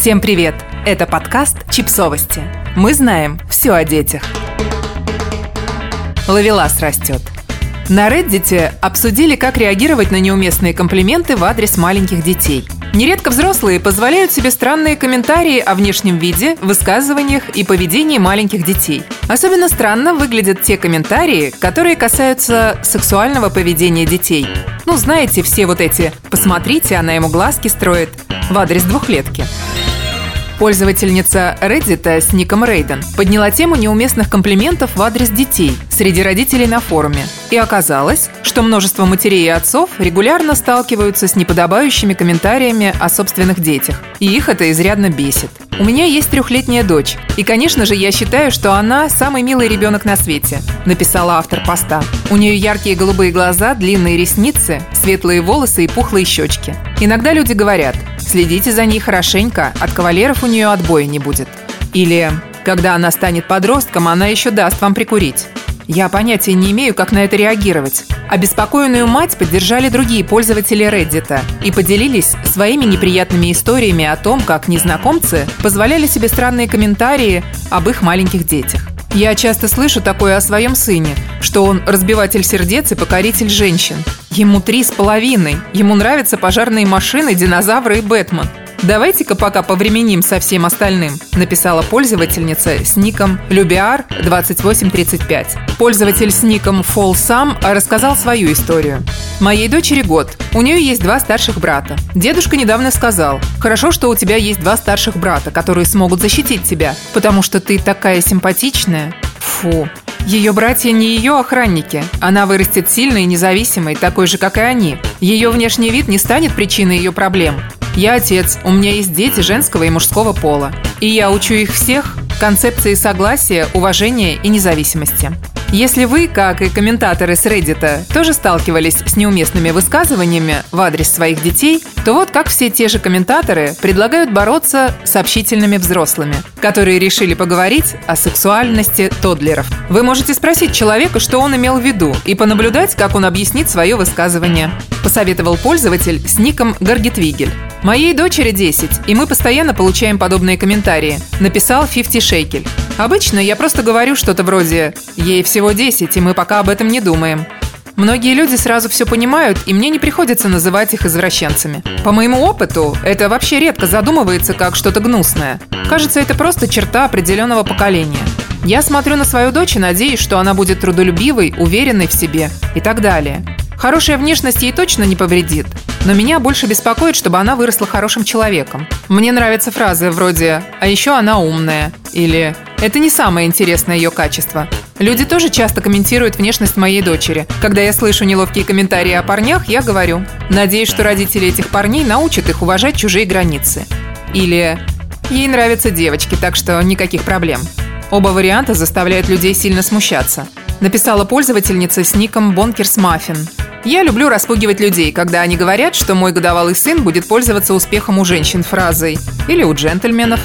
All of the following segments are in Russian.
Всем привет! Это подкаст «Чипсовости». Мы знаем все о детях. Ловелас растет. На Reddit обсудили, как реагировать на неуместные комплименты в адрес маленьких детей. Нередко взрослые позволяют себе странные комментарии о внешнем виде, высказываниях и поведении маленьких детей. Особенно странно выглядят те комментарии, которые касаются сексуального поведения детей. Ну, знаете, все вот эти «посмотрите, она ему глазки строит» в адрес двухлетки. Пользовательница Reddit с ником Рейден подняла тему неуместных комплиментов в адрес детей среди родителей на форуме. И оказалось, что множество матерей и отцов регулярно сталкиваются с неподобающими комментариями о собственных детях. И их это изрядно бесит. У меня есть трехлетняя дочь. И, конечно же, я считаю, что она самый милый ребенок на свете, написала автор поста. У нее яркие голубые глаза, длинные ресницы, светлые волосы и пухлые щечки. Иногда люди говорят, следите за ней хорошенько, от кавалеров у нее отбоя не будет. Или, когда она станет подростком, она еще даст вам прикурить. Я понятия не имею, как на это реагировать. Обеспокоенную мать поддержали другие пользователи Reddit и поделились своими неприятными историями о том, как незнакомцы позволяли себе странные комментарии об их маленьких детях. Я часто слышу такое о своем сыне, что он разбиватель сердец и покоритель женщин. Ему три с половиной. Ему нравятся пожарные машины, динозавры и Бэтмен. Давайте-ка пока повременим со всем остальным, написала пользовательница с ником Lubiar2835. Пользователь с ником FallSam рассказал свою историю. Моей дочери год. У нее есть два старших брата. Дедушка недавно сказал, хорошо, что у тебя есть два старших брата, которые смогут защитить тебя, потому что ты такая симпатичная. Фу, ее братья не ее охранники. Она вырастет сильной и независимой, такой же, как и они. Ее внешний вид не станет причиной ее проблем. Я отец, у меня есть дети женского и мужского пола. И я учу их всех концепции согласия, уважения и независимости. Если вы, как и комментаторы с Reddit, тоже сталкивались с неуместными высказываниями в адрес своих детей, то вот как все те же комментаторы предлагают бороться с общительными взрослыми, которые решили поговорить о сексуальности тодлеров. Вы можете спросить человека, что он имел в виду, и понаблюдать, как он объяснит свое высказывание. Посоветовал пользователь с ником Гаргетвигель. Моей дочери 10, и мы постоянно получаем подобные комментарии, написал 50 Шейкель. Обычно я просто говорю что-то вроде «Ей всего 10, и мы пока об этом не думаем». Многие люди сразу все понимают, и мне не приходится называть их извращенцами. По моему опыту, это вообще редко задумывается как что-то гнусное. Кажется, это просто черта определенного поколения. Я смотрю на свою дочь и надеюсь, что она будет трудолюбивой, уверенной в себе и так далее. Хорошая внешность ей точно не повредит, но меня больше беспокоит, чтобы она выросла хорошим человеком. Мне нравятся фразы вроде «а еще она умная» или «это не самое интересное ее качество». Люди тоже часто комментируют внешность моей дочери. Когда я слышу неловкие комментарии о парнях, я говорю «надеюсь, что родители этих парней научат их уважать чужие границы». Или «ей нравятся девочки, так что никаких проблем». Оба варианта заставляют людей сильно смущаться. Написала пользовательница с ником Бонкерс Маффин. Я люблю распугивать людей, когда они говорят, что мой годовалый сын будет пользоваться успехом у женщин фразой или у джентльменов.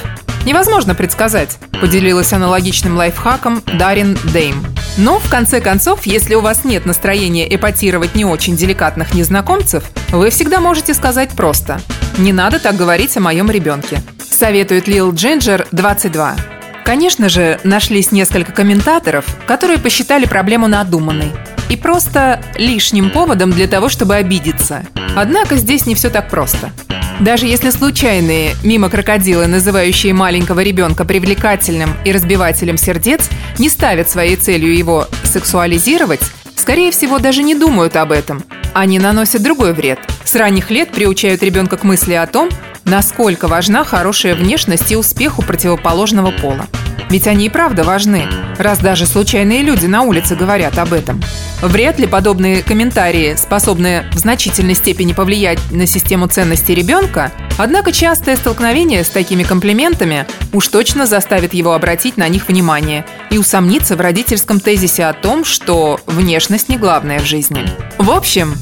Невозможно предсказать, поделилась аналогичным лайфхаком Дарин Дейм. Но, в конце концов, если у вас нет настроения эпатировать не очень деликатных незнакомцев, вы всегда можете сказать просто «Не надо так говорить о моем ребенке», советует Лил Джинджер 22. Конечно же, нашлись несколько комментаторов, которые посчитали проблему надуманной и просто лишним поводом для того, чтобы обидеться. Однако здесь не все так просто. Даже если случайные мимо крокодилы, называющие маленького ребенка привлекательным и разбивателем сердец, не ставят своей целью его сексуализировать, скорее всего, даже не думают об этом. Они наносят другой вред. С ранних лет приучают ребенка к мысли о том, насколько важна хорошая внешность и успех у противоположного пола. Ведь они и правда важны, раз даже случайные люди на улице говорят об этом. Вряд ли подобные комментарии способны в значительной степени повлиять на систему ценностей ребенка, однако частое столкновение с такими комплиментами уж точно заставит его обратить на них внимание и усомниться в родительском тезисе о том, что внешность не главное в жизни. В общем,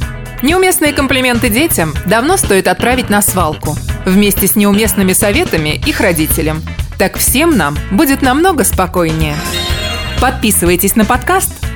неуместные комплименты детям давно стоит отправить на свалку вместе с неуместными советами их родителям – так всем нам будет намного спокойнее. Подписывайтесь на подкаст,